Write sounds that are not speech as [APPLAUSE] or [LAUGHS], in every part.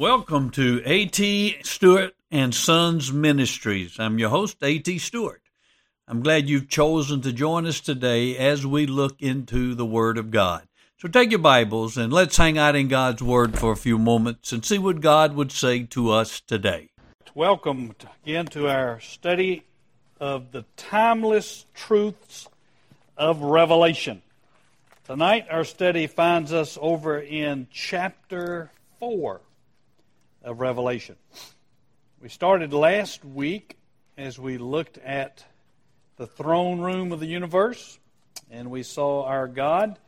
Welcome to A.T. Stewart and Sons Ministries. I'm your host, A.T. Stewart. I'm glad you've chosen to join us today as we look into the Word of God. So take your Bibles and let's hang out in God's Word for a few moments and see what God would say to us today. Welcome again to our study of the timeless truths of Revelation. Tonight, our study finds us over in chapter 4 of Revelation. We started last week as we looked at the throne room of the universe, and we saw our God.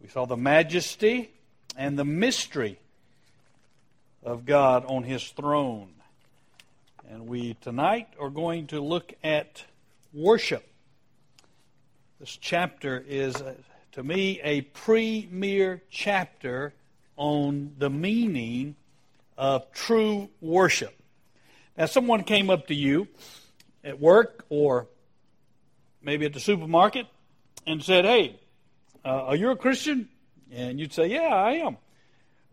We saw the majesty and the mystery of God on his throne. And we tonight are going to look at worship. This chapter is, uh, to me, a premier chapter on the meaning of true worship. Now, someone came up to you at work or maybe at the supermarket and said, Hey, uh, are you a Christian? And you'd say, Yeah, I am.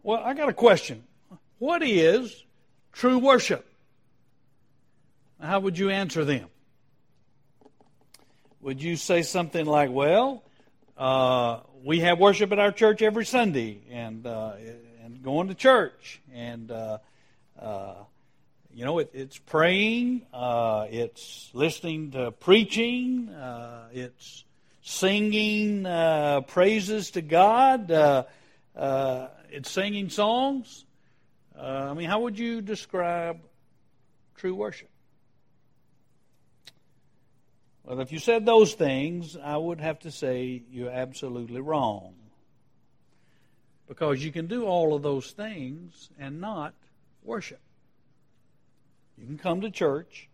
Well, I got a question. What is true worship? How would you answer them? Would you say something like, Well, uh, we have worship at our church every Sunday, and uh, and going to church, and uh, uh, you know, it, it's praying, uh, it's listening to preaching, uh, it's singing uh, praises to God, uh, it's singing songs. I mean, how would you describe true worship? Well, if you said those things, I would have to say you're absolutely wrong. Because you can do all of those things and not worship. You can come to church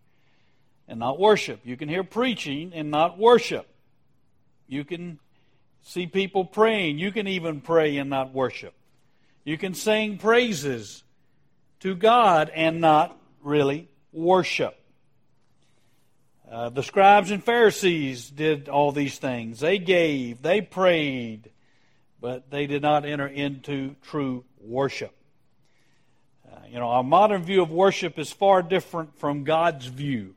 and not worship. You can hear preaching and not worship. You can see people praying. You can even pray and not worship. You can sing praises to God and not really worship. Uh, the scribes and Pharisees did all these things. They gave, they prayed, but they did not enter into true worship. Uh, you know, our modern view of worship is far different from God's view.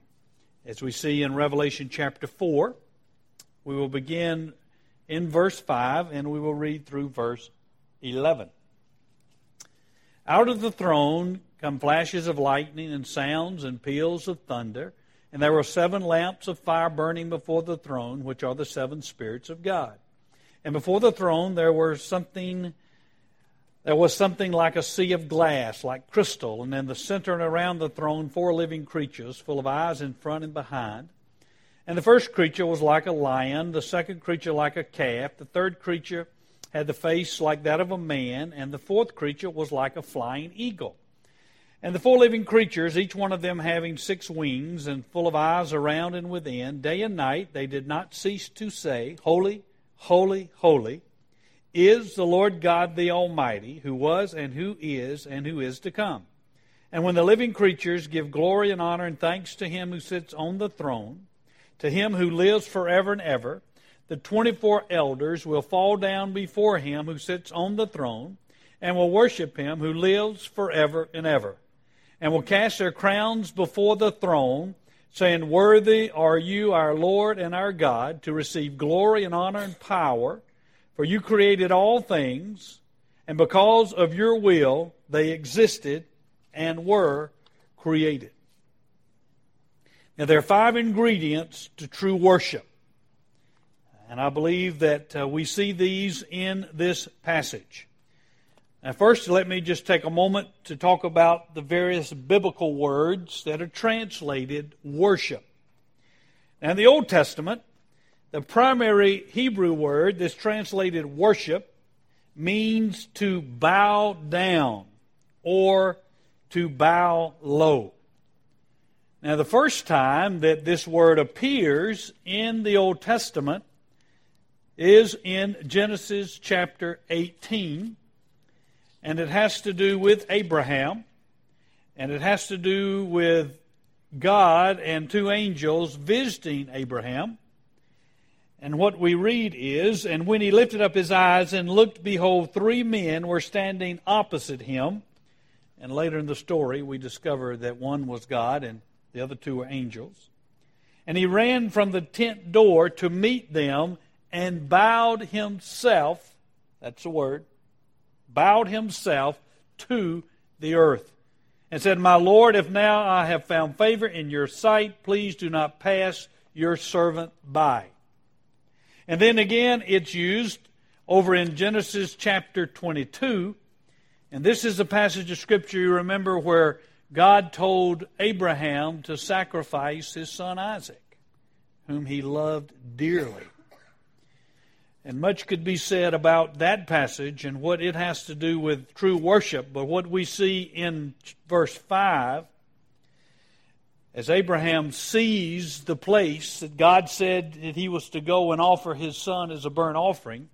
As we see in Revelation chapter 4, we will begin in verse 5 and we will read through verse 11. Out of the throne come flashes of lightning and sounds and peals of thunder. And there were seven lamps of fire burning before the throne, which are the seven spirits of God. And before the throne there were something there was something like a sea of glass, like crystal, and in the center and around the throne four living creatures, full of eyes in front and behind. And the first creature was like a lion, the second creature like a calf, the third creature had the face like that of a man, and the fourth creature was like a flying eagle. And the four living creatures, each one of them having six wings and full of eyes around and within, day and night they did not cease to say, Holy, holy, holy is the Lord God the Almighty, who was and who is and who is to come. And when the living creatures give glory and honor and thanks to him who sits on the throne, to him who lives forever and ever, the 24 elders will fall down before him who sits on the throne and will worship him who lives forever and ever, and will cast their crowns before the throne saying, Worthy are you, our Lord and our God, to receive glory and honor and power, for you created all things, and because of your will they existed and were created. Now, there are five ingredients to true worship. And I believe that uh, we see these in this passage. Now, first, let me just take a moment to talk about the various biblical words that are translated worship. Now, in the Old Testament, the primary Hebrew word that's translated worship means to bow down or to bow low. Now, the first time that this word appears in the Old Testament is in Genesis chapter 18 and it has to do with Abraham, and it has to do with God and two angels visiting Abraham. And what we read is, And when he lifted up his eyes and looked, behold, three men were standing opposite him, And later in the story, we discover that one was God and the other two were angels. And he ran from the tent door to meet them and bowed himself, that's the word, bowed himself to the earth and said, My Lord, if now I have found favor in your sight, please do not pass your servant by. And then again, it's used over in Genesis chapter 22. And this is a passage of Scripture you remember where God told Abraham to sacrifice his son Isaac, whom he loved dearly. And much could be said about that passage and what it has to do with true worship. But what we see in verse 5, as Abraham sees the place that God said that he was to go and offer his son as a burnt offering,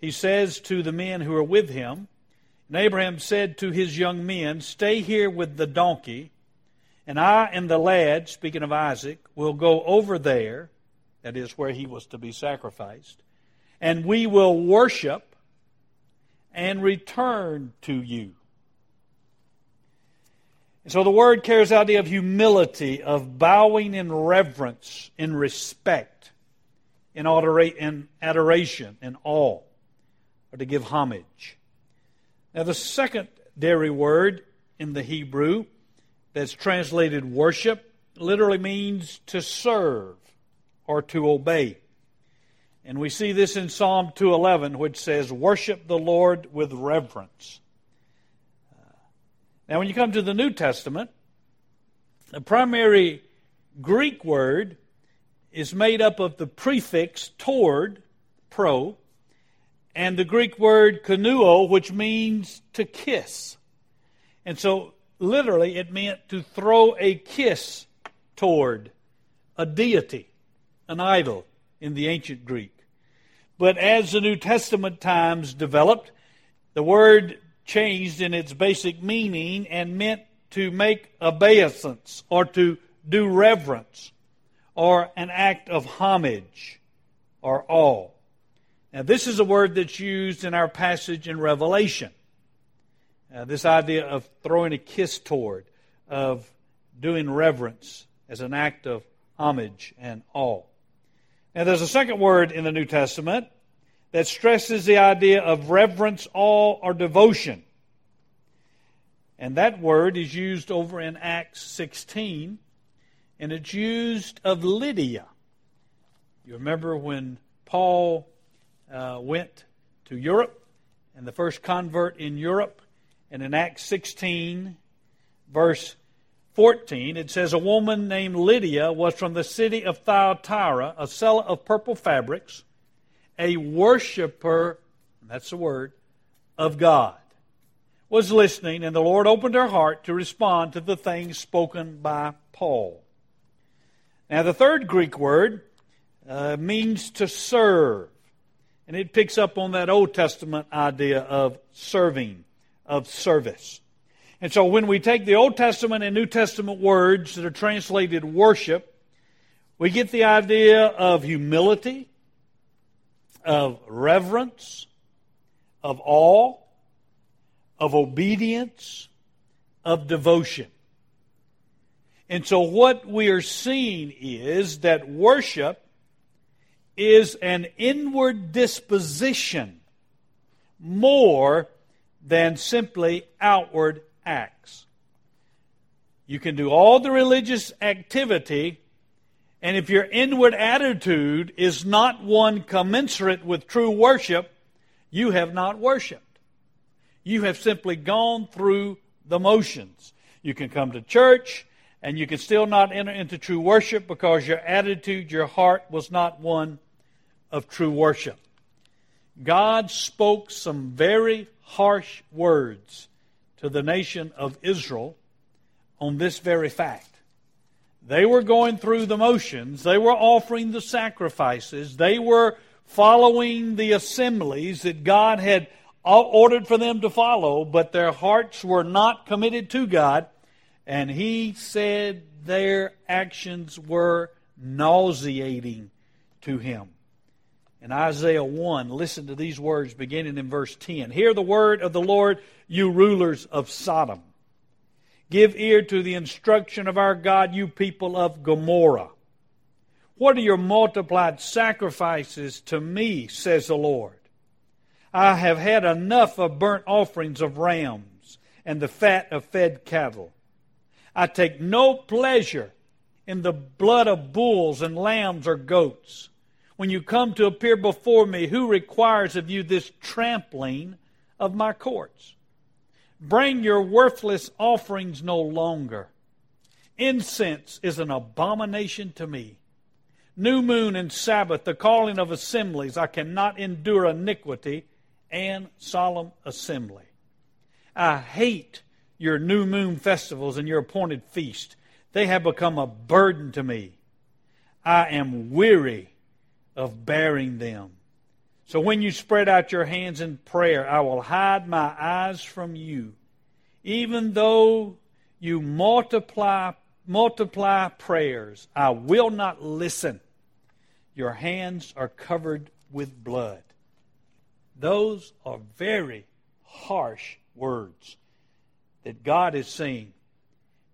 he says to the men who are with him, and Abraham said to his young men, Stay here with the donkey, and I and the lad, speaking of Isaac, will go over there, that is where he was to be sacrificed and we will worship and return to you. And so the word carries the idea of humility, of bowing in reverence, in respect, in adoration, in awe, or to give homage. Now, the secondary word in the Hebrew that's translated worship literally means to serve or to obey. And we see this in Psalm 211, which says, Worship the Lord with reverence. Uh, now, when you come to the New Testament, the primary Greek word is made up of the prefix toward, pro, and the Greek word kuneo, which means to kiss. And so, literally, it meant to throw a kiss toward a deity, an idol in the ancient Greek. But as the New Testament times developed, the word changed in its basic meaning and meant to make obeisance or to do reverence or an act of homage or awe. Now, this is a word that's used in our passage in Revelation. Uh, this idea of throwing a kiss toward, of doing reverence as an act of homage and awe. Now, there's a second word in the New Testament that stresses the idea of reverence, awe, or devotion. And that word is used over in Acts 16, and it's used of Lydia. You remember when Paul uh, went to Europe, and the first convert in Europe, and in Acts 16, verse 14, it says, A woman named Lydia was from the city of Thyatira, a seller of purple fabrics, a worshiper, that's the word, of God, was listening, and the Lord opened her heart to respond to the things spoken by Paul. Now, the third Greek word uh, means to serve, and it picks up on that Old Testament idea of serving, of service. And so when we take the Old Testament and New Testament words that are translated worship, we get the idea of humility, of reverence, of awe, of obedience, of devotion. And so what we are seeing is that worship is an inward disposition more than simply outward acts. You can do all the religious activity, and if your inward attitude is not one commensurate with true worship, you have not worshiped. You have simply gone through the motions. You can come to church, and you can still not enter into true worship because your attitude, your heart was not one of true worship. God spoke some very harsh words to the nation of Israel on this very fact. They were going through the motions, they were offering the sacrifices, they were following the assemblies that God had ordered for them to follow, but their hearts were not committed to God. And he said their actions were nauseating to him. In Isaiah 1, listen to these words beginning in verse 10. Hear the word of the Lord, you rulers of Sodom. Give ear to the instruction of our God, you people of Gomorrah. What are your multiplied sacrifices to me, says the Lord? I have had enough of burnt offerings of rams and the fat of fed cattle. I take no pleasure in the blood of bulls and lambs or goats. When you come to appear before me, who requires of you this trampling of my courts? Bring your worthless offerings no longer. Incense is an abomination to me. New moon and Sabbath, the calling of assemblies, I cannot endure iniquity and solemn assembly. I hate your new moon festivals and your appointed feast. They have become a burden to me. I am weary of bearing them. So when you spread out your hands in prayer, I will hide my eyes from you. Even though you multiply multiply prayers, I will not listen. Your hands are covered with blood. Those are very harsh words that God is saying.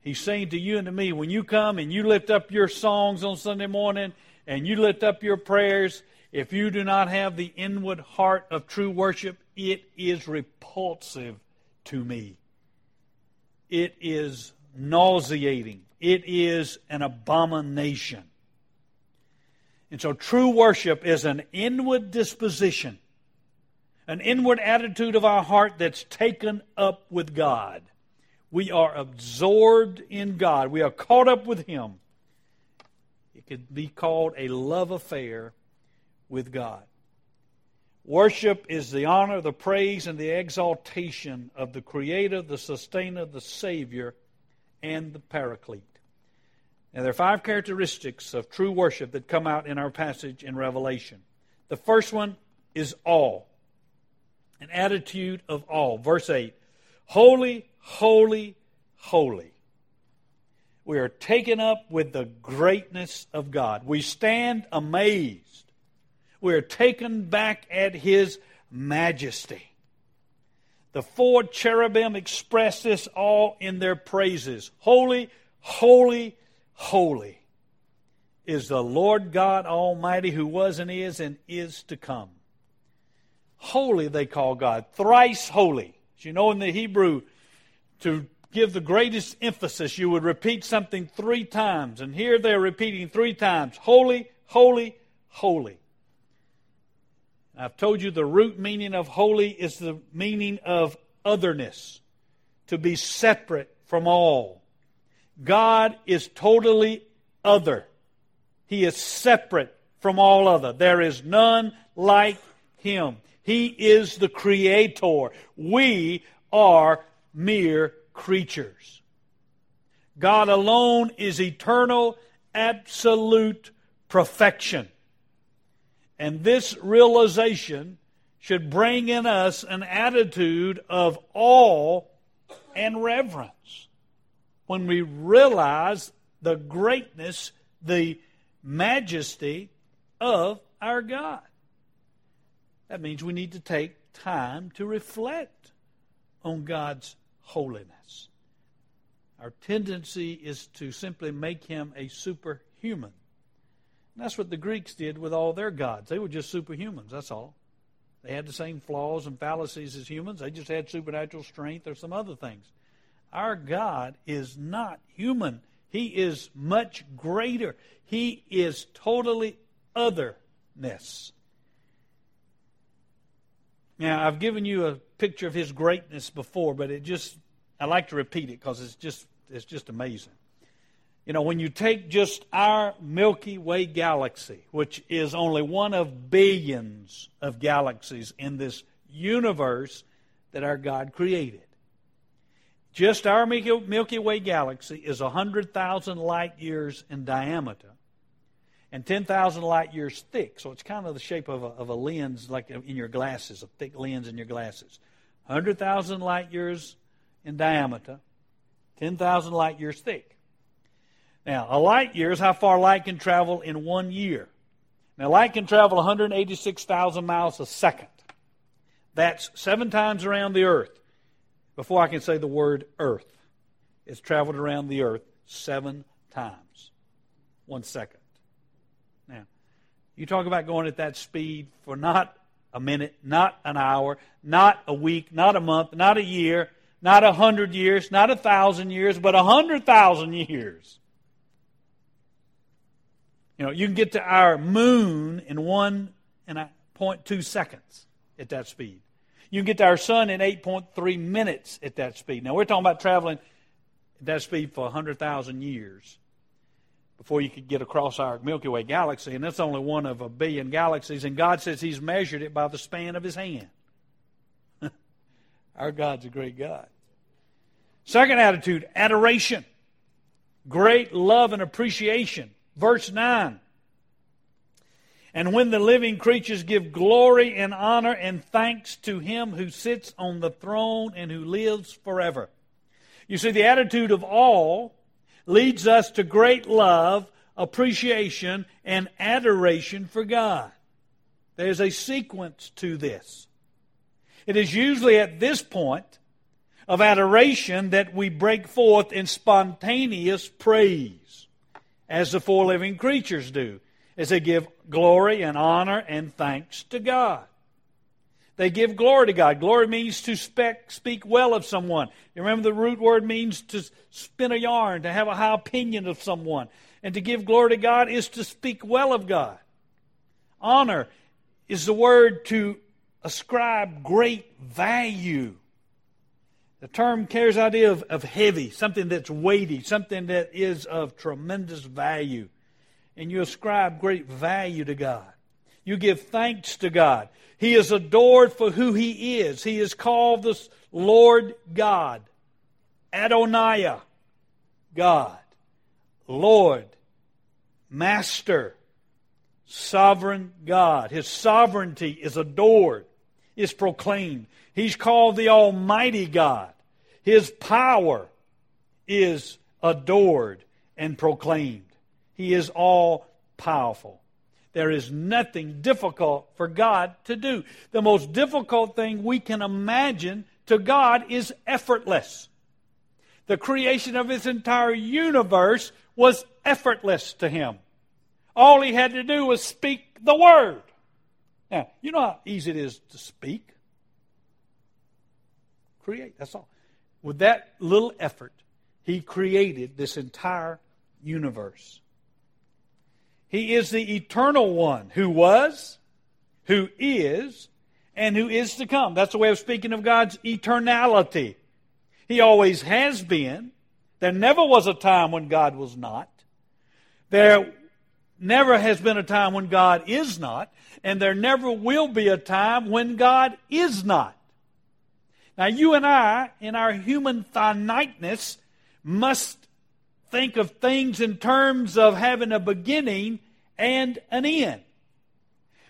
He's saying to you and to me, when you come and you lift up your songs on Sunday morning and you lift up your prayers, if you do not have the inward heart of true worship, it is repulsive to me. It is nauseating. It is an abomination. And so, true worship is an inward disposition, an inward attitude of our heart that's taken up with God. We are absorbed in God, we are caught up with Him. Could be called a love affair with God. Worship is the honor, the praise, and the exaltation of the Creator, the Sustainer, the Savior, and the Paraclete. Now, there are five characteristics of true worship that come out in our passage in Revelation. The first one is awe, an attitude of awe. Verse 8 Holy, holy, holy. We are taken up with the greatness of God. We stand amazed. We are taken back at His majesty. The four cherubim express this all in their praises. Holy, holy, Holy is the Lord God Almighty who was and is and is to come. Holy they call God, thrice holy. As you know in the Hebrew, to give the greatest emphasis, you would repeat something three times. And here they're repeating three times Holy, holy, holy. I've told you the root meaning of holy is the meaning of otherness, to be separate from all. God is totally other. He is separate from all other. There is none like him. He is the creator. We are mere creatures. God alone is eternal, absolute perfection. And this realization should bring in us an attitude of awe and reverence when we realize the greatness, the majesty of our God. That means we need to take time to reflect on God's holiness. Our tendency is to simply make him a superhuman. And that's what the Greeks did with all their gods. They were just superhumans, that's all. They had the same flaws and fallacies as humans, they just had supernatural strength or some other things. Our God is not human. He is much greater. He is totally otherness. Now, I've given you a picture of his greatness before, but it just I like to repeat it because it's just it's just amazing. You know, when you take just our Milky Way galaxy, which is only one of billions of galaxies in this universe that our God created. Just our Milky Way galaxy is 100,000 light years in diameter and 10,000 light years thick. So it's kind of the shape of a, of a lens, like in your glasses, a thick lens in your glasses. 100,000 light years in diameter, 10,000 light years thick. Now, a light year is how far light can travel in one year. Now, light can travel 186,000 miles a second. That's seven times around the earth before I can say the word earth. it's traveled around the earth seven times. One second. You talk about going at that speed for not a minute, not an hour, not a week, not a month, not a year, not a hundred years, not a thousand years, but a hundred thousand years. You know, you can get to our moon in one and a point two seconds at that speed. You can get to our sun in 8.3 minutes at that speed. Now, we're talking about traveling at that speed for 100,000 years before you could get across our Milky Way galaxy, and that's only one of a billion galaxies, and God says He's measured it by the span of His hand. [LAUGHS] our God's a great God. Second attitude, adoration. Great love and appreciation. Verse 9. And when the living creatures give glory and honor and thanks to him who sits on the throne and who lives forever. You see, the attitude of all leads us to great love, appreciation, and adoration for God. There's a sequence to this. It is usually at this point of adoration that we break forth in spontaneous praise, as the four living creatures do, as they give glory and honor and thanks to God. They give glory to God. Glory means to speak, speak well of someone. You remember the root word means to spin a yarn, to have a high opinion of someone. And to give glory to God is to speak well of God. Honor is the word to ascribe great value. The term carries the idea of, of heavy, something that's weighty, something that is of tremendous value. And you ascribe great value to God. You give thanks to God. He is adored for who he is. He is called the Lord God, Adonai, God, Lord, Master, Sovereign God. His sovereignty is adored, is proclaimed. He's called the Almighty God. His power is adored and proclaimed. He is all powerful. There is nothing difficult for God to do. The most difficult thing we can imagine to God is effortless. The creation of his entire universe was effortless to him. All he had to do was speak the word. Now, you know how easy it is to speak? Create, that's all. With that little effort, he created this entire universe. He is the eternal one who was, who is, and who is to come. That's a way of speaking of God's eternality. He always has been. There never was a time when God was not. There never has been a time when God is not. And there never will be a time when God is not. Now, you and I, in our human finiteness, must think of things in terms of having a beginning and an end.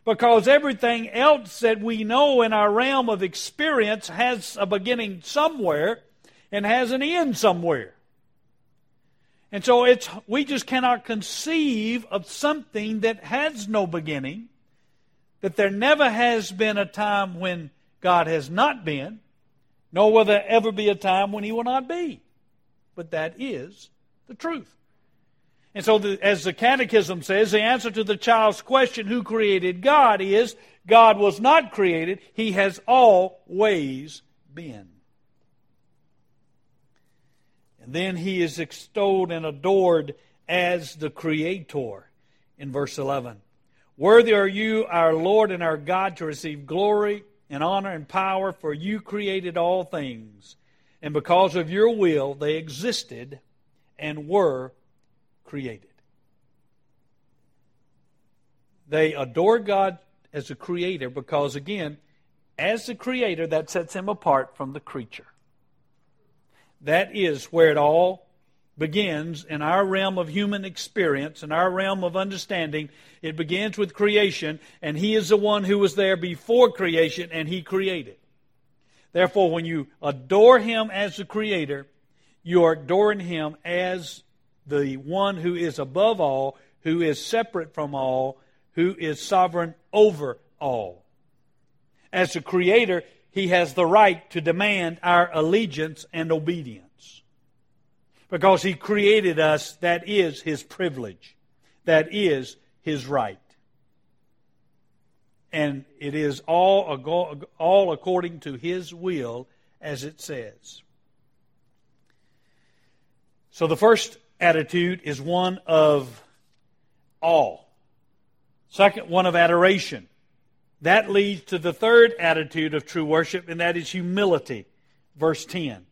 Because everything else that we know in our realm of experience has a beginning somewhere and has an end somewhere. And so it's we just cannot conceive of something that has no beginning, that there never has been a time when God has not been, nor will there ever be a time when he will not be. But that is the truth. And so, the, as the Catechism says, the answer to the child's question, who created God, is God was not created, He has always been. And then He is extolled and adored as the Creator in verse 11. Worthy are you, our Lord and our God, to receive glory and honor and power, for you created all things. And because of your will, they existed and were created. They adore God as a creator because, again, as the creator, that sets him apart from the creature. That is where it all begins in our realm of human experience, in our realm of understanding. It begins with creation, and He is the one who was there before creation, and He created. Therefore, when you adore Him as the Creator, you are adoring Him as the one who is above all, who is separate from all, who is sovereign over all. As the Creator, He has the right to demand our allegiance and obedience. Because He created us, that is His privilege. That is His right. And it is all, all according to His will, as it says. So the first attitude is one of awe. Second, one of adoration. That leads to the third attitude of true worship, and that is humility. Verse 10.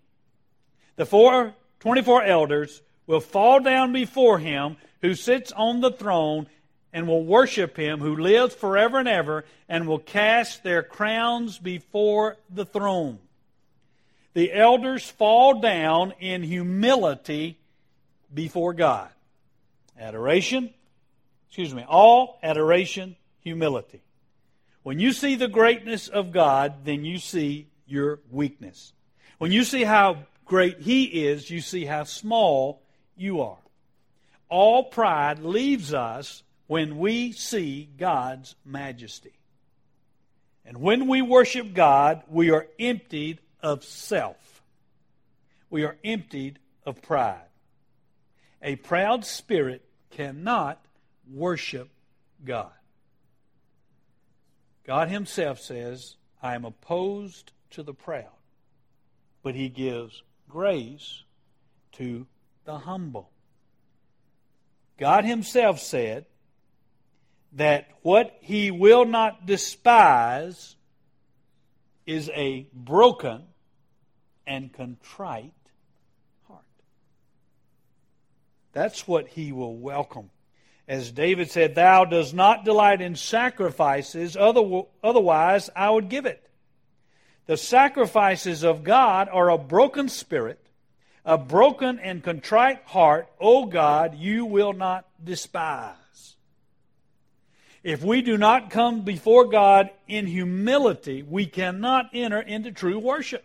The four, 24 elders will fall down before him who sits on the throne and will worship him who lives forever and ever and will cast their crowns before the throne. The elders fall down in humility before God. Adoration, excuse me, all adoration, humility. When you see the greatness of God, then you see your weakness. When you see how great He is, you see how small you are. All pride leaves us when we see God's majesty. And when we worship God, we are emptied of self. We are emptied of pride. A proud spirit cannot worship God. God Himself says, I am opposed to the proud, but He gives grace to the humble. God Himself said that what He will not despise is a broken and contrite heart. That's what He will welcome. As David said, Thou does not delight in sacrifices, otherwise I would give it. The sacrifices of God are a broken spirit, a broken and contrite heart, O God, you will not despise. If we do not come before God in humility, we cannot enter into true worship.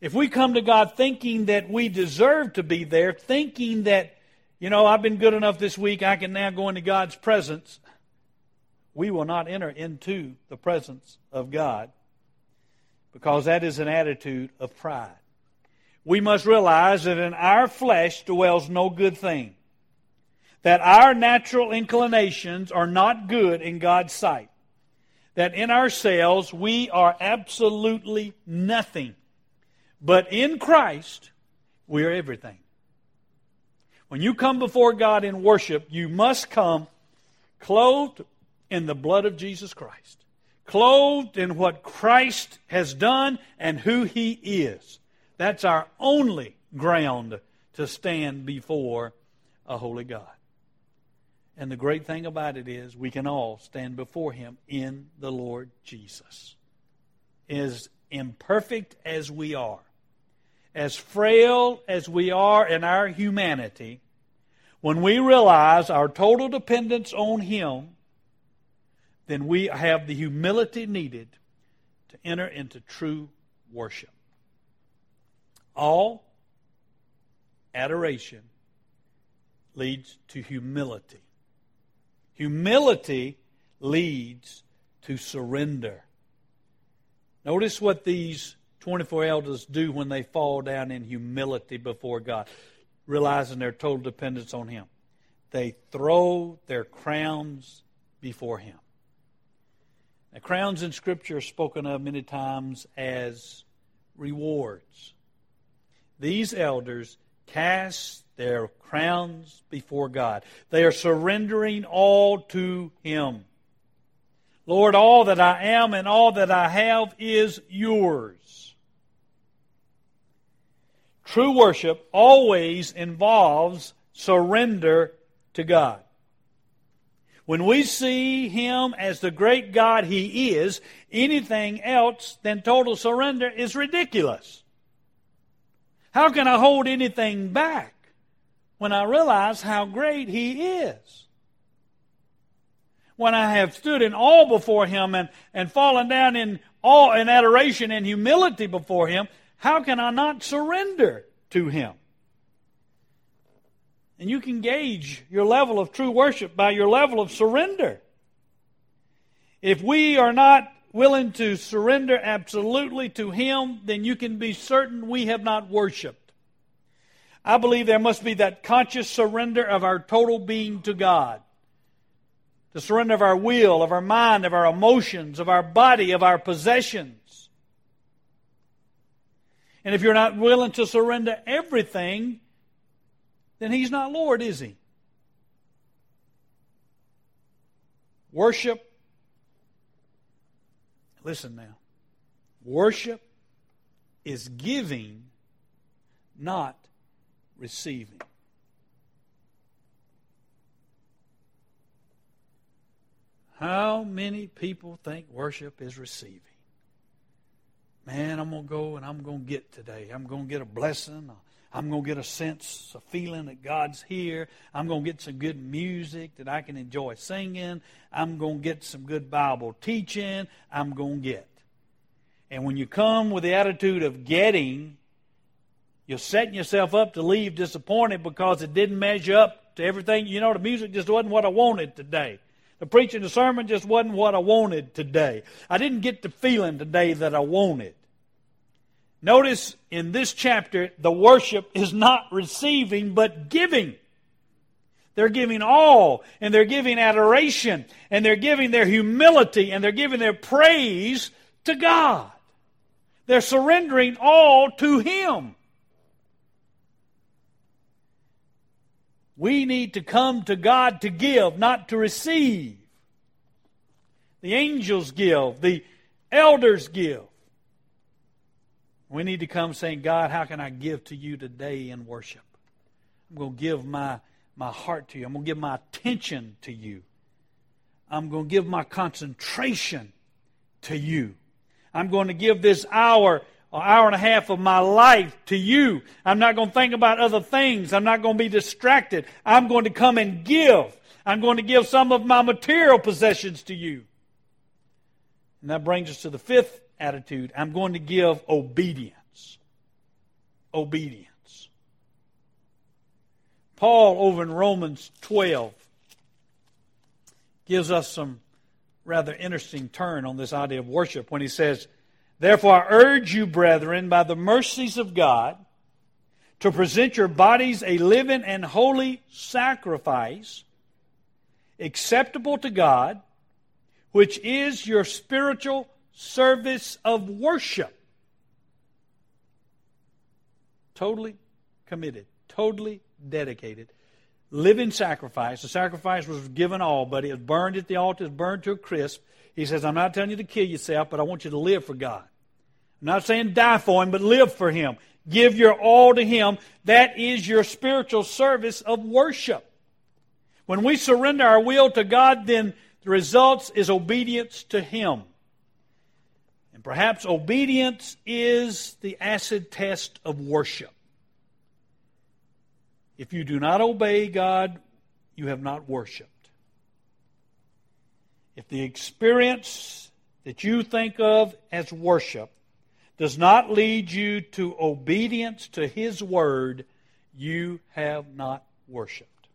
If we come to God thinking that we deserve to be there, thinking that you know, I've been good enough this week, I can now go into God's presence. We will not enter into the presence of God because that is an attitude of pride. We must realize that in our flesh dwells no good thing, that our natural inclinations are not good in God's sight, that in ourselves we are absolutely nothing, but in Christ we are everything. When you come before God in worship, you must come clothed in the blood of Jesus Christ, clothed in what Christ has done and who He is. That's our only ground to stand before a holy God. And the great thing about it is we can all stand before Him in the Lord Jesus. As imperfect as we are, as frail as we are in our humanity, when we realize our total dependence on Him, then we have the humility needed to enter into true worship. All adoration leads to humility. Humility leads to surrender. Notice what these 24 elders do when they fall down in humility before God, realizing their total dependence on Him. They throw their crowns before Him. Now, crowns in Scripture are spoken of many times as rewards. These elders cast their crowns before God. They are surrendering all to Him. Lord, all that I am and all that I have is yours. True worship always involves surrender to God. When we see Him as the great God He is, anything else than total surrender is ridiculous. How can I hold anything back when I realize how great He is? When I have stood in awe before Him and, and fallen down in awe and adoration and humility before Him, how can I not surrender to Him? And you can gauge your level of true worship by your level of surrender. If we are not willing to surrender absolutely to Him, then you can be certain we have not worshiped. I believe there must be that conscious surrender of our total being to God. The surrender of our will, of our mind, of our emotions, of our body, of our possessions. And if you're not willing to surrender everything, then He's not Lord, is He? Worship, listen now, worship is giving, not receiving. How many people think worship is receiving? Man, I'm going to go and I'm going to get today. I'm going to get a blessing. I'm going to get a sense, a feeling that God's here. I'm going to get some good music that I can enjoy singing. I'm going to get some good Bible teaching. I'm going to get. And when you come with the attitude of getting, you're setting yourself up to leave disappointed because it didn't measure up to everything. You know, the music just wasn't what I wanted today. The preaching, the sermon just wasn't what I wanted today. I didn't get the feeling today that I wanted. Notice in this chapter, the worship is not receiving, but giving. They're giving all, and they're giving adoration, and they're giving their humility, and they're giving their praise to God. They're surrendering all to Him. We need to come to God to give, not to receive. The angels give, the elders give. We need to come saying, God, how can I give to you today in worship? I'm going to give my, my heart to you. I'm going to give my attention to you. I'm going to give my concentration to you. I'm going to give this hour or hour and a half of my life to you. I'm not going to think about other things. I'm not going to be distracted. I'm going to come and give. I'm going to give some of my material possessions to you. And that brings us to the fifth attitude. I'm going to give obedience. Obedience. Paul, over in Romans 12, gives us some rather interesting turn on this idea of worship when he says, Therefore, I urge you, brethren, by the mercies of God, to present your bodies a living and holy sacrifice, acceptable to God, which is your spiritual service of worship. Totally committed, totally dedicated living sacrifice. The sacrifice was given all, but it was burned at the altar, it was burned to a crisp. He says, I'm not telling you to kill yourself, but I want you to live for God. I'm not saying die for Him, but live for Him. Give your all to Him. That is your spiritual service of worship. When we surrender our will to God, then the results is obedience to Him. And perhaps obedience is the acid test of worship. If you do not obey God, you have not worshiped. If the experience that you think of as worship does not lead you to obedience to His Word, you have not worshiped.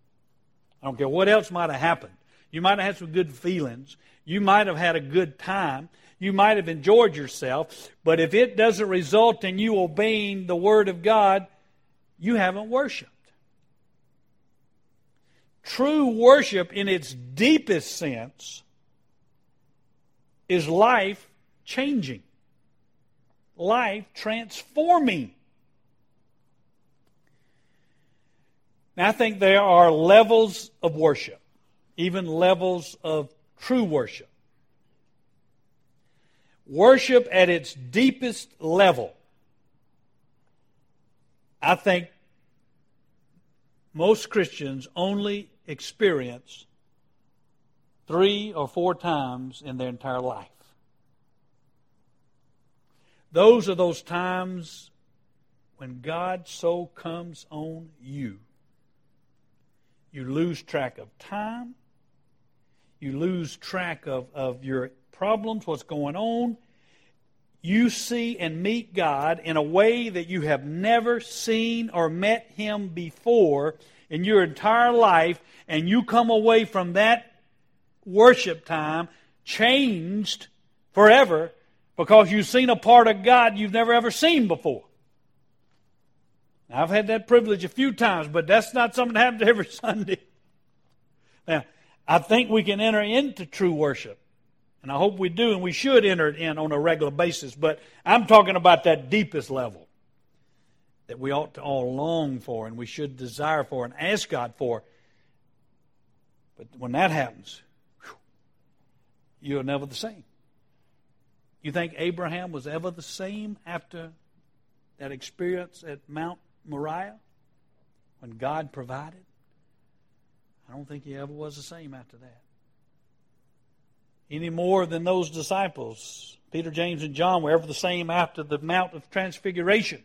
I don't care what else might have happened. You might have had some good feelings. You might have had a good time. You might have enjoyed yourself. But if it doesn't result in you obeying the Word of God, you haven't worshiped. True worship, in its deepest sense, is life changing, life transforming. Now, I think there are levels of worship, even levels of true worship. Worship at its deepest level, I think most Christians only experience three or four times in their entire life. Those are those times when God so comes on you. You lose track of time. You lose track of, of your problems, what's going on. You see and meet God in a way that you have never seen or met Him before in your entire life, and you come away from that worship time changed forever because you've seen a part of God you've never ever seen before. Now, I've had that privilege a few times, but that's not something that happens [LAUGHS] every Sunday. Now, I think we can enter into true worship. And I hope we do, and we should enter it in on a regular basis. But I'm talking about that deepest level that we ought to all long for and we should desire for and ask God for. But when that happens, whew, you're never the same. You think Abraham was ever the same after that experience at Mount Moriah when God provided? I don't think he ever was the same after that. Any more than those disciples, Peter, James, and John, were ever the same after the Mount of Transfiguration.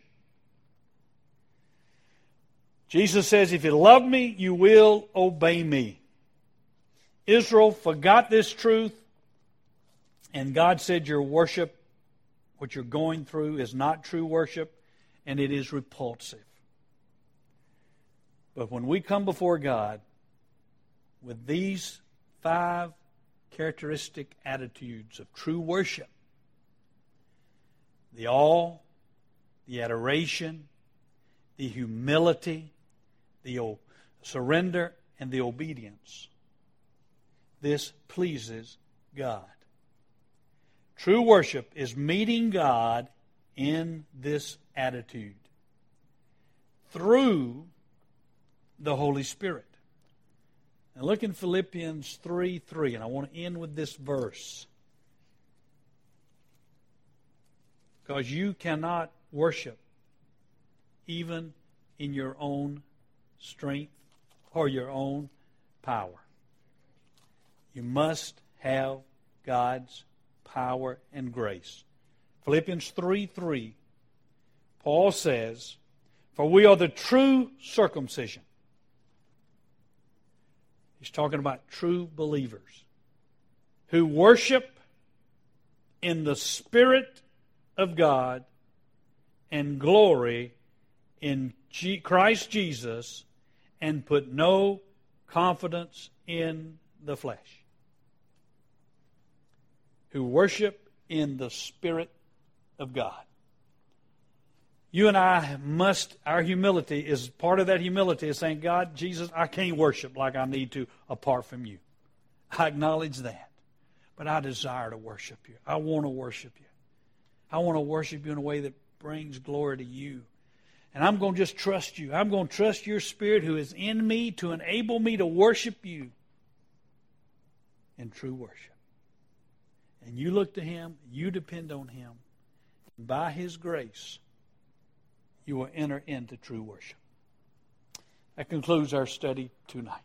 Jesus says, If you love me, you will obey me. Israel forgot this truth, and God said, Your worship, what you're going through, is not true worship, and it is repulsive. But when we come before God with these five characteristic attitudes of true worship the awe, the adoration, the humility, the surrender, and the obedience. This pleases God. True worship is meeting God in this attitude through the Holy Spirit. Now look in Philippians 3 3, and I want to end with this verse. Because you cannot worship even in your own strength or your own power. You must have God's power and grace. Philippians 3 3, Paul says, For we are the true circumcision. He's talking about true believers who worship in the Spirit of God and glory in Christ Jesus and put no confidence in the flesh. Who worship in the Spirit of God. You and I must, our humility is part of that humility is saying, God, Jesus, I can't worship like I need to apart from you. I acknowledge that. But I desire to worship you. I want to worship you. I want to worship you in a way that brings glory to you. And I'm going to just trust you. I'm going to trust your Spirit who is in me to enable me to worship you in true worship. And you look to Him, you depend on Him. By His grace, you will enter into true worship. That concludes our study tonight.